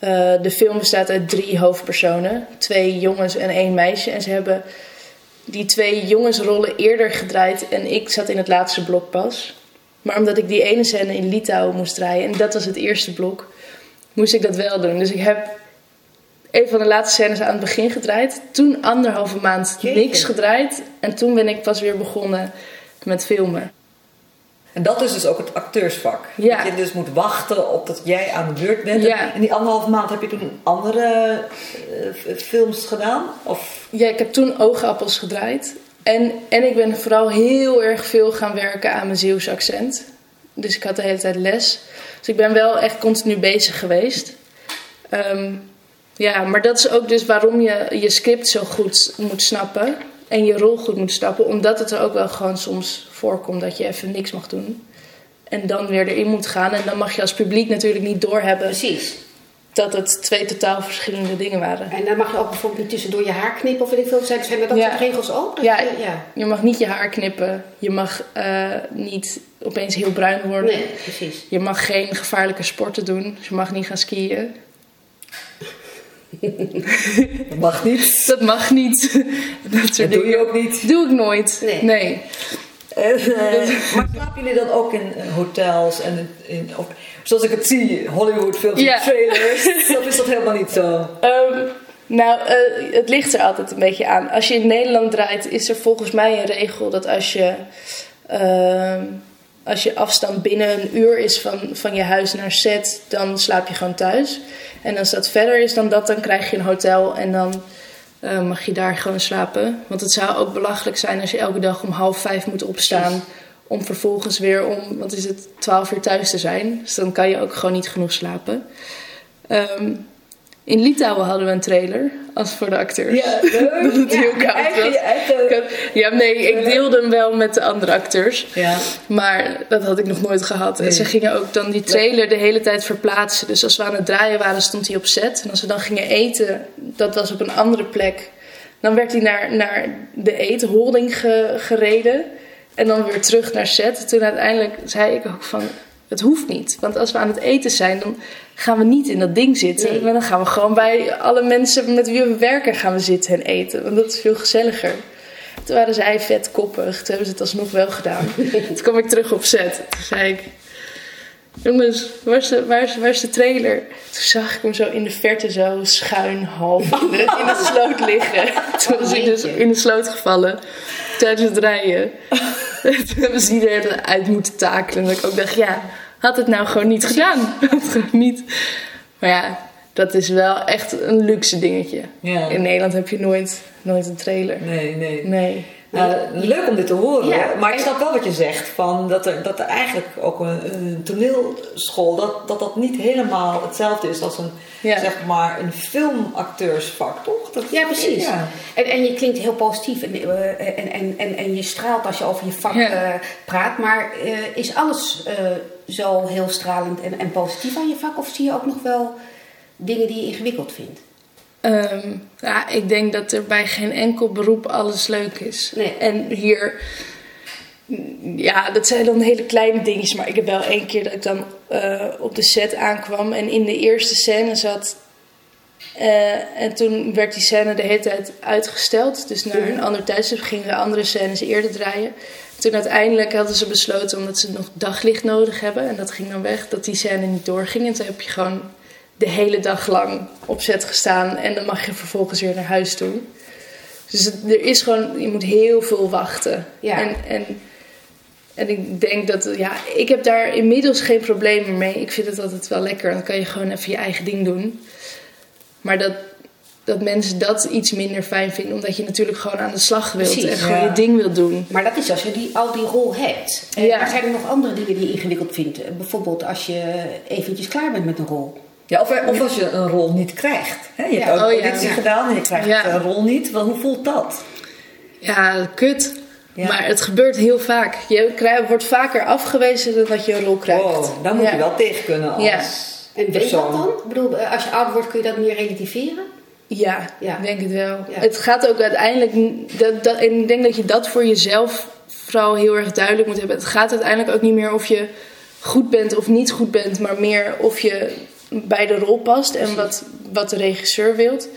Eh, de film bestaat uit drie hoofdpersonen: twee jongens en één meisje. En ze hebben die twee jongensrollen eerder gedraaid en ik zat in het laatste blok pas. Maar omdat ik die ene scène in Litouwen moest draaien en dat was het eerste blok, moest ik dat wel doen. Dus ik heb een van de laatste scènes aan het begin gedraaid. Toen anderhalve maand niks gedraaid. En toen ben ik pas weer begonnen met filmen. En dat is dus ook het acteursvak. Ja. Dat je dus moet wachten op dat jij aan de beurt bent. Ja. En die anderhalve maand heb je toen andere eh, films gedaan? Of Ja, ik heb toen oogappels gedraaid. En, en ik ben vooral heel erg veel gaan werken aan mijn Zeeuwse accent. Dus ik had de hele tijd les. Dus ik ben wel echt continu bezig geweest. Ehm, ja, maar dat is ook dus waarom je je script zo goed moet snappen. En je rol goed moet snappen. Omdat het er ook wel gewoon soms voorkomt dat je even niks mag doen. En dan weer erin moet gaan. En dan mag je als publiek natuurlijk niet doorhebben Precies. dat het twee totaal verschillende dingen waren. En dan mag je ook bijvoorbeeld niet tussendoor je haar knippen of weet ik veel. Zijn, er dat Ja. soort regels ook? Dat Ja, je- ja. je mag niet je haar knippen. Je mag eh, niet opeens heel bruin worden. Nee, precies. Je mag geen gevaarlijke sporten doen. Dus je mag niet gaan skiën. Dat mag niet. Dat mag niet. Dat soort Dat doe je ook niet. Doe ik nooit. Nee. Nee. En, eh, maar slapen jullie dan ook in hotels en in, in- of, zoals ik het zie, Hollywood films, Ja. trailers? <laughs> of is dat helemaal niet zo? Ehm, nou, eh, het ligt er altijd een beetje aan. Als je in Nederland draait, is er volgens mij een regel dat als je, ehm, als je afstand binnen een uur is van, van je huis naar set, dan slaap je gewoon thuis. En als dat verder is dan dat, dan krijg je een hotel en dan eh, mag je daar gewoon slapen. Want het zou ook belachelijk zijn als je elke dag om half vijf moet opstaan. Om vervolgens weer om, wat is het, twaalf uur thuis te zijn. Dus dan kan je ook gewoon niet genoeg slapen. Ehm, in Litouwen hadden we een trailer, als voor de acteurs. Ja, leuk. Dat het Ja, heel koud eigen, was. eigen... Ja, nee, ik deelde hem wel met de andere acteurs. Ja. Maar dat had ik nog nooit gehad. En ze gingen ook dan die trailer de hele tijd verplaatsen. Dus als we aan het draaien waren, stond hij op set. En als we dan gingen eten, dat was op een andere plek. Dan werd hij naar, naar de eetholding ge- gereden. En dan weer terug naar set. Toen uiteindelijk zei ik ook van... Het hoeft niet. Want als we aan het eten zijn, dan gaan we niet in dat ding zitten. Nee. Maar dan gaan we gewoon bij alle mensen met wie we werken gaan we zitten en eten. Want dat is veel gezelliger. Toen waren zij vet koppig. Toen hebben ze het alsnog wel gedaan. <laughs> Toen kwam ik terug op set. Toen zei ik... Jongens, waar is, de, waar, is, waar is de trailer? Toen zag ik hem zo in de verte zo schuin half in de, in de sloot liggen. <laughs> Toen was ik dus in de sloot gevallen tijdens het rijden. Toen hebben ze iedereen uit moeten takelen. En dat ik ook dacht, ja, had het nou gewoon niet gedaan. <laughs> Had het niet. Maar ja, dat is wel echt een luxe dingetje. Ja. In Nederland heb je nooit, nooit een trailer. Nee, nee. Nee. Nou, leuk om dit te horen. Ja, maar ik snap wel wat je zegt. Van dat, er, dat er eigenlijk ook een, een toneelschool... Dat, dat dat niet helemaal hetzelfde is als een, Ja. zeg maar, een filmacteursvak, toch? Dat, Ja, precies. Ja. En, en je klinkt heel positief en, eh, en, en, en, en je straalt als je over je vak Ja. eh, praat. Maar eh, is alles eh, zo heel stralend en, en positief aan je vak? Of zie je ook nog wel dingen die je ingewikkeld vindt? Ehm, ja, ik denk dat er bij geen enkel beroep alles leuk is. Nee. En hier, ja, dat zijn dan hele kleine dingetjes. Maar ik heb wel één keer dat ik dan eh, op de set aankwam en in de eerste scène zat. Eh, en toen werd die scène de hele tijd uitgesteld. Dus naar een ander tijdstip gingen de andere scènes eerder draaien. Toen uiteindelijk hadden ze besloten, omdat ze nog daglicht nodig hebben, en dat ging dan weg, dat die scène niet doorging. En toen heb je gewoon de hele dag lang op set gestaan en dan mag je vervolgens weer naar huis toe. Dus het- er is gewoon, je moet heel veel wachten. Ja. En, en, en ik denk dat, ja, ik heb daar inmiddels geen problemen mee. Ik vind het altijd wel lekker. Dan kan je gewoon even je eigen ding doen. Maar dat, dat mensen dat iets minder fijn vinden, omdat je natuurlijk gewoon aan de slag wilt Precies, en gewoon ja. je ding wilt doen. Maar dat is als je die, al die rol hebt. En Ja. Maar zijn er nog andere dingen die je ingewikkeld vindt? Bijvoorbeeld als je eventjes klaar bent met een rol. Ja, of, of als je een rol niet krijgt. Hè? Je Ja. hebt ook Oh, auditie Ja. gedaan en je krijgt Ja. een rol niet. Wel, hoe voelt dat? Ja, kut. Ja. Maar het gebeurt heel vaak. Je krijgt, wordt vaker afgewezen dan dat je een rol krijgt. Wow, daar moet Ja. je wel tegen kunnen als Ja. En weet je dat persoon. dan? Ik bedoel, eh, als je ouder wordt kun je dat meer relativeren? Ja, Ja. ik denk het wel. Ja. Het gaat ook uiteindelijk. Dat, dat, en ik denk dat je dat voor jezelf vooral heel erg duidelijk moet hebben. Het gaat uiteindelijk ook niet meer of je goed bent of niet goed bent, maar meer of je bij de rol past en wat, wat de regisseur wilt.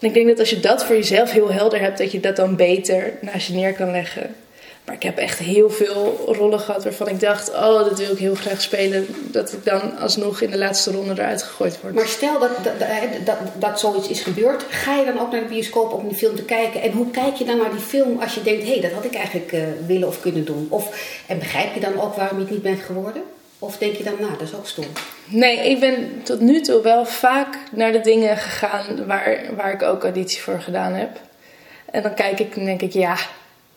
En ik denk dat als je dat voor jezelf heel helder hebt, dat je dat dan beter naast je neer kan leggen. Maar ik heb echt heel veel rollen gehad waarvan ik dacht: oh, dat wil ik heel graag spelen. Dat ik dan alsnog in de laatste ronde eruit gegooid word. Maar stel dat, dat, dat, dat, zoiets is gebeurd, ga je dan ook naar de bioscoop om die film te kijken? En hoe kijk je dan naar die film als je denkt: hé, hey, dat had ik eigenlijk uh, willen of kunnen doen? Of, en begrijp je dan ook waarom je het niet bent geworden? Of denk je dan, nou, dat is ook stom? Nee, ik ben tot nu toe wel vaak naar de dingen gegaan waar, waar ik ook auditie voor gedaan heb. En dan kijk ik en denk ik, ja,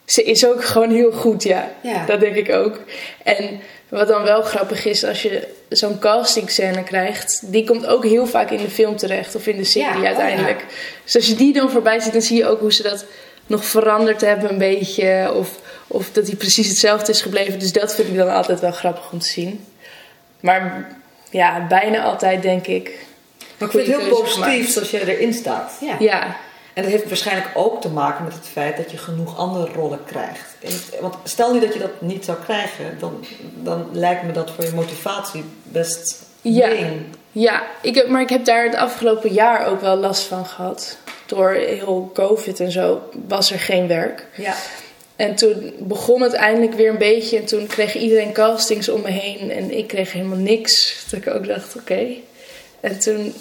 ze is ook <laughs> gewoon heel goed, ja. ja. Dat denk ik ook. En wat dan wel grappig is, als je zo'n castingscène krijgt, die komt ook heel vaak in de film terecht of in de serie ja, uiteindelijk. Oh ja. Dus als je die dan voorbij ziet, dan zie je ook hoe ze dat nog veranderd hebben een beetje. Of, of dat hij precies hetzelfde is gebleven. Dus dat vind ik dan altijd wel grappig om te zien. Maar ja, bijna altijd denk ik. Maar ik vind het heel positief als je erin staat. Ja. ja. En dat heeft waarschijnlijk ook te maken met het feit dat je genoeg andere rollen krijgt. Want stel nu dat je dat niet zou krijgen, dan, dan lijkt me dat voor je motivatie best ja. ding. Ja, ik heb, maar ik heb daar het afgelopen jaar ook wel last van gehad. Door heel COVID en zo was er geen werk. Ja. En toen begon het eindelijk weer een beetje. En toen kreeg iedereen castings om me heen. En ik kreeg helemaal niks. Dat ik ook dacht, oké. En toen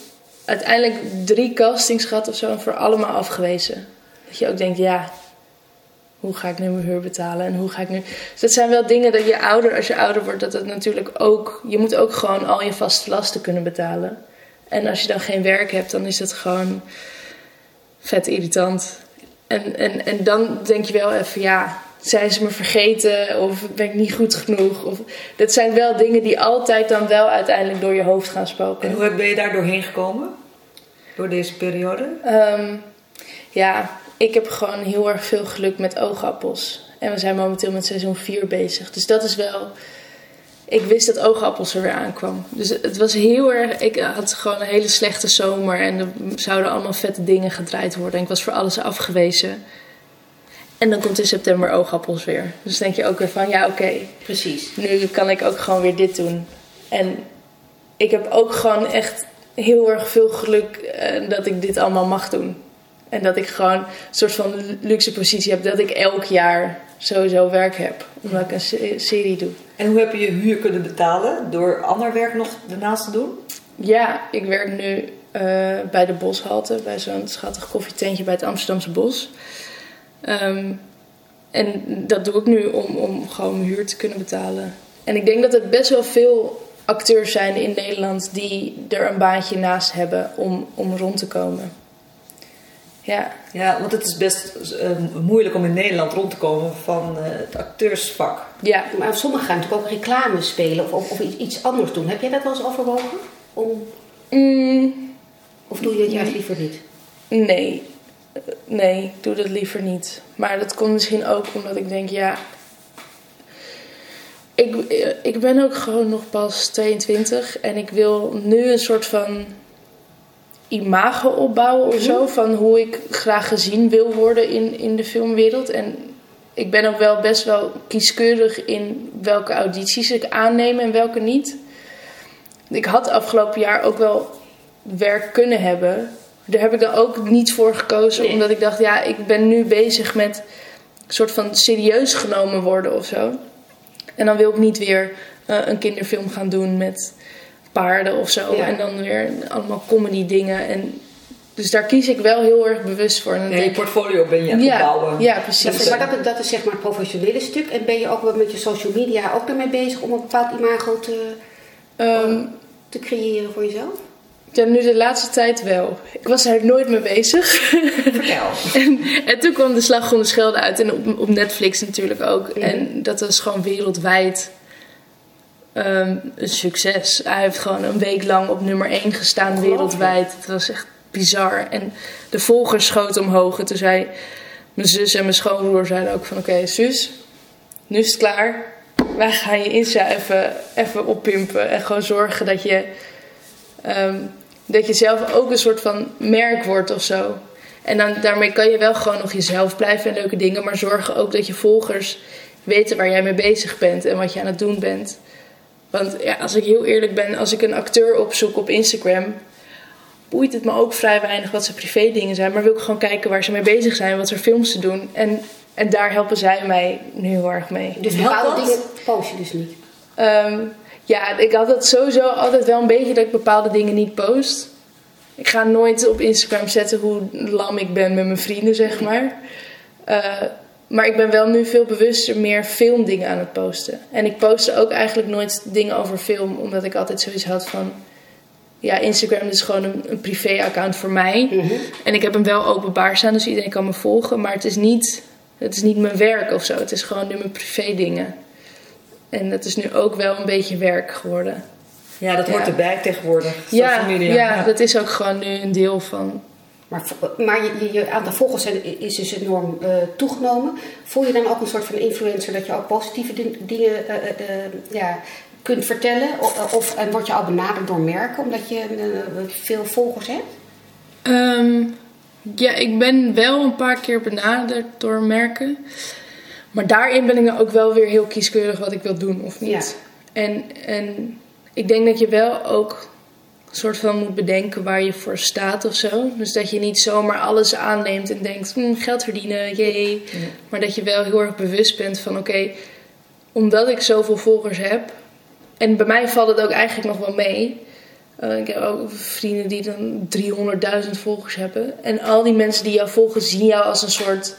uiteindelijk drie castings gehad of zo. En voor allemaal afgewezen. Dat je ook denkt, ja, hoe ga ik nu mijn huur betalen? En hoe ga ik nu... Dus dat zijn wel dingen dat je ouder, als je ouder wordt, dat het natuurlijk ook... Je moet ook gewoon al je vaste lasten kunnen betalen. En als je dan geen werk hebt, dan is dat gewoon vet irritant. En, en, en dan denk je wel even, ja, zijn ze me vergeten of ben ik niet goed genoeg? Of, dat zijn wel dingen die altijd dan wel uiteindelijk door je hoofd gaan spoken. En hoe ben je daar doorheen gekomen? Door deze periode? Um, ja, ik heb gewoon heel erg veel geluk met oogappels. En we zijn momenteel met seizoen 4 bezig. Dus dat is wel... Ik wist dat oogappels er weer aankwam. Dus het was heel erg... Ik had gewoon een hele slechte zomer. En er zouden allemaal vette dingen gedraaid worden. En ik was voor alles afgewezen. En dan komt in september oogappels weer. Dus denk je ook weer van, ja oké. Okay, Precies. Nu kan ik ook gewoon weer dit doen. En ik heb ook gewoon echt heel erg veel geluk uh, dat ik dit allemaal mag doen. En dat ik gewoon een soort van luxe positie heb dat ik elk jaar sowieso werk heb. Omdat ik een serie doe. En hoe heb je je huur kunnen betalen? Door ander werk nog daarnaast te doen? Ja, ik werk nu uh, bij de Boshalte. Bij zo'n schattig koffietentje bij het Amsterdamse Bos. Um, en dat doe ik nu om, om gewoon mijn huur te kunnen betalen. En ik denk dat er best wel veel acteurs zijn in Nederland die er een baantje naast hebben om, om rond te komen. Ja. ja, want het is best uh, moeilijk om in Nederland rond te komen van uh, het acteursvak. Ja. Maar sommigen gaan natuurlijk ook reclame spelen of, of, of, iets anders doen. Heb jij dat wel eens overwogen? Om... Mm. Of doe je het juist liever niet? Nee. Nee, ik doe dat liever niet. Maar dat komt misschien ook omdat ik denk, ja. Ik, ik ben ook gewoon nog pas 22 en ik wil nu een soort van imago opbouwen of zo. Van hoe ik graag gezien wil worden in, in de filmwereld. En ik ben ook wel best wel kieskeurig in welke audities ik aanneem en welke niet. Ik had afgelopen jaar ook wel werk kunnen hebben. Daar heb ik dan ook niet voor gekozen. Nee. Omdat ik dacht, ja, ik ben nu bezig met een soort van serieus genomen worden of zo. En dan wil ik niet weer uh, een kinderfilm gaan doen met paarden of zo. Ja. En dan weer allemaal comedy dingen. En dus daar kies ik wel heel erg bewust voor. En Ja, je portfolio ben je aan het ja, opbouwen. ja, Dat, precies. is- maar dat, dat is zeg maar het professionele stuk. En ben je ook wel met je social media ook daarmee bezig om een bepaald imago te, Ehm, te creëren voor jezelf? ja, nu de laatste tijd wel. Ik was er nooit mee bezig. Vertel. <laughs> En, en toen kwam de Slag om de Schelde uit. En op, op Netflix natuurlijk ook. En dat was gewoon wereldwijd ehm, een succes. Hij heeft gewoon een week lang op nummer 1 gestaan wereldwijd. Het was echt bizar. En de volgers schoten omhoog. En toen zei mijn zus en mijn schoonbroer zeiden ook van... Oké, zus, nu is het klaar. Wij gaan je Insta even, even oppimpen. En gewoon zorgen dat je... ehm, dat je zelf ook een soort van merk wordt of zo. En dan, daarmee kan je wel gewoon nog jezelf blijven en leuke dingen. Maar zorgen ook dat je volgers weten waar jij mee bezig bent en wat je aan het doen bent. Want ja, als ik heel eerlijk ben, als ik een acteur opzoek op Instagram, boeit het me ook vrij weinig wat ze privé dingen zijn. Maar wil ik gewoon kijken waar ze mee bezig zijn, wat ze films te doen. En, en daar helpen zij mij nu heel erg mee. Dus bepaalde dat? dingen post je dus niet. Ehm, ja, ik had het sowieso altijd wel een beetje dat ik bepaalde dingen niet post. Ik ga nooit op Instagram zetten hoe lam ik ben met mijn vrienden, zeg maar. Eh, maar ik ben wel nu veel bewuster meer filmdingen aan het posten. En ik postte ook eigenlijk nooit dingen over film, omdat ik altijd zoiets had van... Ja, Instagram is gewoon een, een privé-account voor mij. En ik heb hem wel openbaar staan, dus iedereen kan me volgen. Maar het is niet, het is niet mijn werk of zo. Het is gewoon nu mijn privé-dingen. En dat is nu ook wel een beetje werk geworden. Ja, dat hoort Ja. erbij tegenwoordig. Ja, media. ja, dat is ook gewoon nu een deel van. Maar, je, aantal volgers is dus enorm eh, toegenomen. Voel je dan ook een soort van influencer dat je ook positieve din- dingen eh, eh, ja, kunt vertellen? Of, of en word je al benaderd door merken omdat je veel volgers hebt? Ehm, ja, ik ben wel een paar keer benaderd door merken. Maar daarin ben ik dan ook wel weer heel kieskeurig wat ik wil doen of niet. En, en ik denk dat je wel ook soort van moet bedenken waar je voor staat of zo. Dus dat je niet zomaar alles aanneemt en denkt, hm, geld verdienen, jee. Maar dat je wel heel erg bewust bent van, oké, omdat ik zoveel volgers heb... En bij mij valt het ook eigenlijk nog wel mee... Uh, ik heb ook vrienden die dan 300.000 volgers hebben. En al die mensen die jou volgen, zien jou als een soort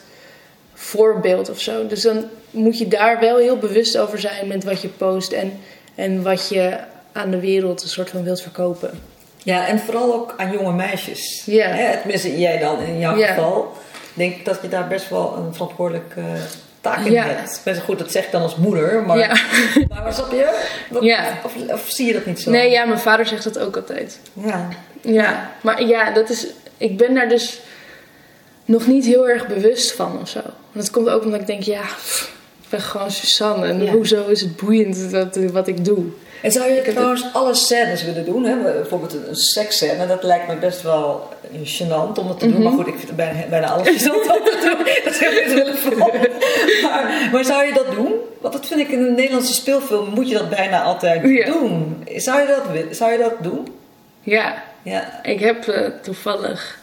voorbeeld of zo. Dus dan moet je daar wel heel bewust over zijn met wat je post en, en wat je aan de wereld een soort van wilt verkopen. Ja, en vooral ook aan jonge meisjes. Ja. Hè, tenminste, jij dan in jouw Ja. geval. Ik denk dat je daar best wel een verantwoordelijke taak in Ja. hebt. Best goed, dat zeg ik dan als moeder. Maar, Ja. <laughs> maar wat snap je? Wat- Ja. Of, of zie je dat niet zo? Nee, ja, mijn vader zegt dat ook altijd. Ja. Ja, maar ja, dat is, ik ben daar dus nog niet heel erg bewust van of zo. En dat komt ook omdat ik denk, ja, pff, ik ben gewoon Suzanne. En hoezo is het boeiend dat, wat ik doe? En zou je heb trouwens alle scènes willen doen? Hè? Bijvoorbeeld een, een seksscène, dat lijkt me best wel gênant om het te doen. Mhm. Maar goed, ik vind bijna, bijna alles gênant om te doen. <laughs> Dat heel niet voor. Maar, maar zou je dat doen? Want dat vind ik in een Nederlandse speelfilm moet je dat bijna altijd Ja. doen. Zou je dat, willen? zou je dat doen? Ja, Ja. ik heb eh, toevallig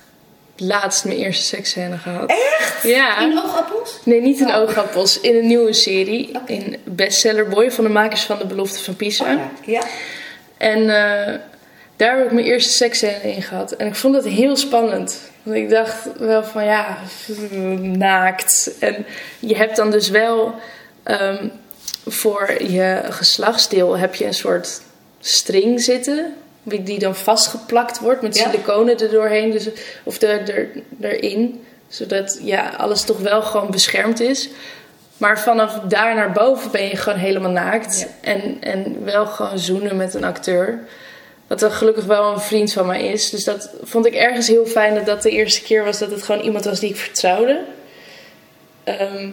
laatst mijn eerste seksscène gehad. Echt? Ja. In oogappels? Nee, niet in Oogappels. In een nieuwe serie. In Bestseller Boy van de makers van De Belofte van Pisa. Oh ja. Ja. En eh, daar heb ik mijn eerste seksscène in gehad. En ik vond dat heel spannend. Want ik dacht wel van ja, naakt. En je hebt dan dus wel ehm, voor je geslachtsdeel heb je een soort string zitten. Die dan vastgeplakt wordt met Ja. siliconen er doorheen. Dus, of er, er, erin. Zodat ja, alles toch wel gewoon beschermd is. Maar vanaf daar naar boven ben je gewoon helemaal naakt. En, en wel gewoon zoenen met een acteur. Wat dan gelukkig wel een vriend van mij is. Dus dat vond ik ergens heel fijn dat dat de eerste keer was dat het gewoon iemand was die ik vertrouwde. Ehm,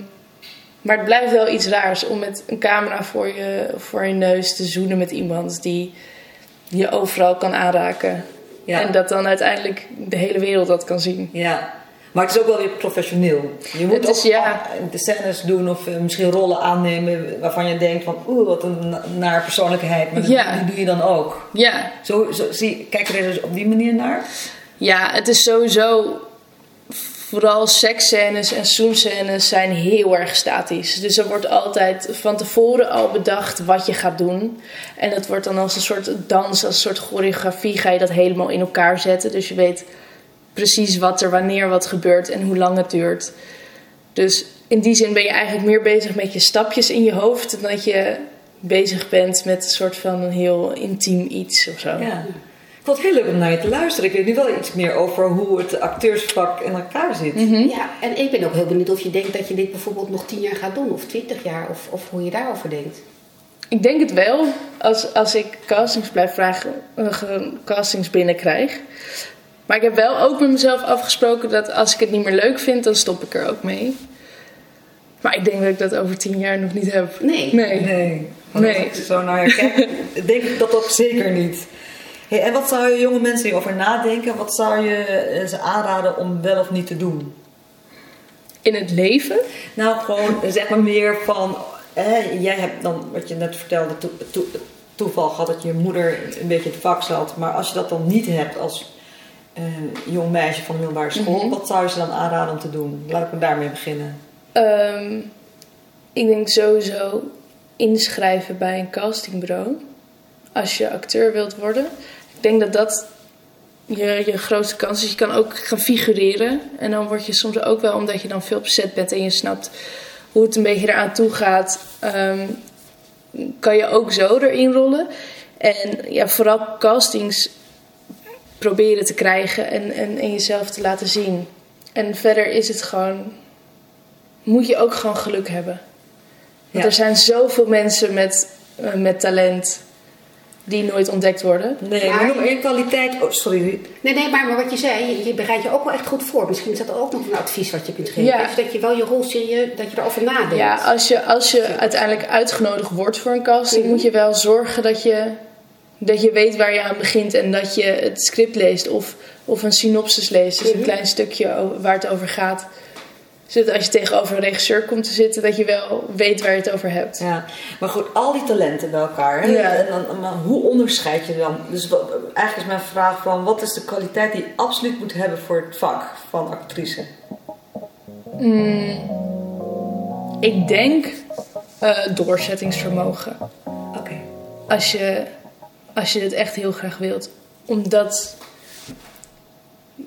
maar het blijft wel iets raars om met een camera voor je, voor je neus te zoenen met iemand die je overal kan aanraken. Ja. En dat dan uiteindelijk de hele wereld dat kan zien. ja. Maar het is ook wel weer professioneel. Je moet Het is, ook ja. de scènes doen of eh, misschien rollen aannemen waarvan je denkt van oeh, wat een na- naar persoonlijkheid. Maar Ja. die doe je dan ook. Ja, Zo, zo zie, kijk er dus op die manier naar? Ja, het is sowieso. Vooral seksscènes en zoenscènes zijn heel erg statisch. Dus er wordt altijd van tevoren al bedacht wat je gaat doen. En dat wordt dan als een soort dans, als een soort choreografie, ga je dat helemaal in elkaar zetten. Dus je weet precies wat er wanneer wat gebeurt en hoe lang het duurt. Dus in die zin ben je eigenlijk meer bezig met je stapjes in je hoofd. Dan dat je bezig bent met een soort van een heel intiem iets of zo. Ja. Ik vond het heel leuk om naar je te luisteren. Ik weet nu wel iets meer over hoe het acteursvak in elkaar zit. Ja, en ik ben ook heel benieuwd of je denkt dat je dit bijvoorbeeld nog tien jaar gaat doen, of twintig jaar, of, of hoe je daarover denkt. Ik denk het wel, als, als ik castings blijf vragen, eh, castings binnenkrijg. Maar ik heb wel ook met mezelf afgesproken dat als ik het niet meer leuk vind, dan stop ik er ook mee. Maar ik denk dat ik dat over tien jaar nog niet heb. Nee. Nee. Nee. Want Nee. Als ik zo naar je kijk, <laughs> denk ik dat ook zeker niet. Hey, en wat zou je jonge mensen hierover nadenken? Wat zou je eh, ze aanraden om wel of niet te doen? In het leven? Nou, gewoon eh, zeg maar meer van... Jij hebt dan, wat je net vertelde, to- to- toeval gehad dat je moeder een beetje het vak zat. Maar als je dat dan niet hebt als eh, jong meisje van de middelbare school, Mhm. wat zou je ze dan aanraden om te doen? Laat ik me daarmee beginnen. Ehm, ik denk sowieso inschrijven bij een castingbureau. Als je acteur wilt worden. Ik denk dat dat je, je grootste kans is. Je kan ook gaan figureren. En dan word je soms ook wel, omdat je dan veel op set bent en je snapt hoe het een beetje eraan toe gaat, ehm, kan je ook zo erin rollen. En ja, vooral castings proberen te krijgen en, en, en jezelf te laten zien. En verder is het gewoon moet je ook gewoon geluk hebben. Want Ja. er zijn zoveel mensen met, eh, met talent die nooit ontdekt worden. Nee, Maar noem je- één kwaliteit. Oh, sorry. Nee, nee, maar, maar wat je zei, je, je bereidt je ook wel echt goed voor. Misschien is dat ook nog een advies wat je kunt geven. Ja. Is dat je wel je rol serieus, dat je erover nadenkt. Ja, als je, als je uiteindelijk uitgenodigd wordt voor een casting, Mhm. moet je wel zorgen dat je, dat je weet waar je aan begint en dat je het script leest of, of een synopsis leest. Dus een Mhm. klein stukje waar het over gaat. Zodat als je tegenover een regisseur komt te zitten, dat je wel weet waar je het over hebt. Ja, maar goed, al die talenten bij elkaar. Hè? Ja. En dan, maar hoe onderscheid je dan? Dus wat- eigenlijk is mijn vraag van, wat is de kwaliteit die je absoluut moet hebben voor het vak van actrice? Ik denk eh, doorzettingsvermogen. Oké. Als je, als je het echt heel graag wilt. Omdat,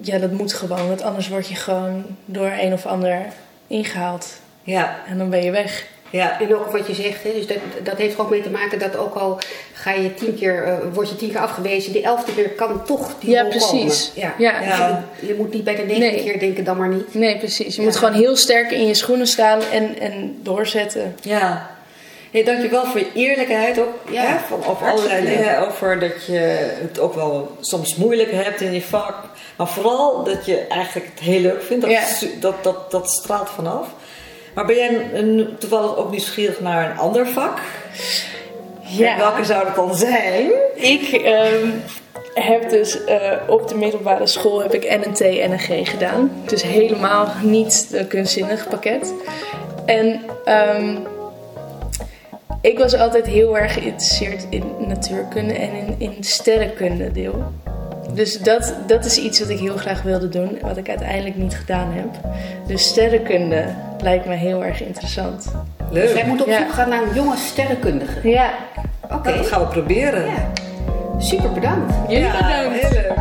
ja, dat moet gewoon. Want anders word je gewoon door een of ander ingehaald. Ja, En dan ben je weg. ja. En ook wat je zegt, hè, dus dat, dat heeft er ook mee te maken dat ook al ga je tien keer, eh, word je tien keer afgewezen, die elfde keer kan toch die Ja, precies. komen. Ja. Ja. Ja. Je, je moet niet bij de negende Nee. keer denken, dan maar niet. Nee, precies. Je Ja. moet gewoon heel sterk in je schoenen staan en, en doorzetten. Ja. Hey, dankjewel voor je eerlijkheid ook. Ja, hè, van, over allerlei dingen. Over dat je het ook wel soms moeilijk hebt in je vak. Maar vooral dat je eigenlijk het heel leuk vindt. Dat, Ja. dat, dat, dat straalt vanaf. Maar ben jij een, toevallig ook nieuwsgierig naar een ander vak? En welke zou dat dan zijn? Ik ehm, heb dus eh, op de middelbare school heb ik NNT en NG gedaan. Dus helemaal niet een kunstzinnig pakket. En ehm, ik was altijd heel erg geïnteresseerd in natuurkunde en in, in sterrenkunde deel. Dus dat, dat is iets wat ik heel graag wilde doen, wat ik uiteindelijk niet gedaan heb. Dus sterrenkunde lijkt me heel erg interessant. Dus wij Leuk. moeten op Ja. zoek gaan naar een jonge sterrenkundige. Ja, Oké, dat gaan we proberen. Ja. super bedankt. jullie Ja, bedankt. heel leuk.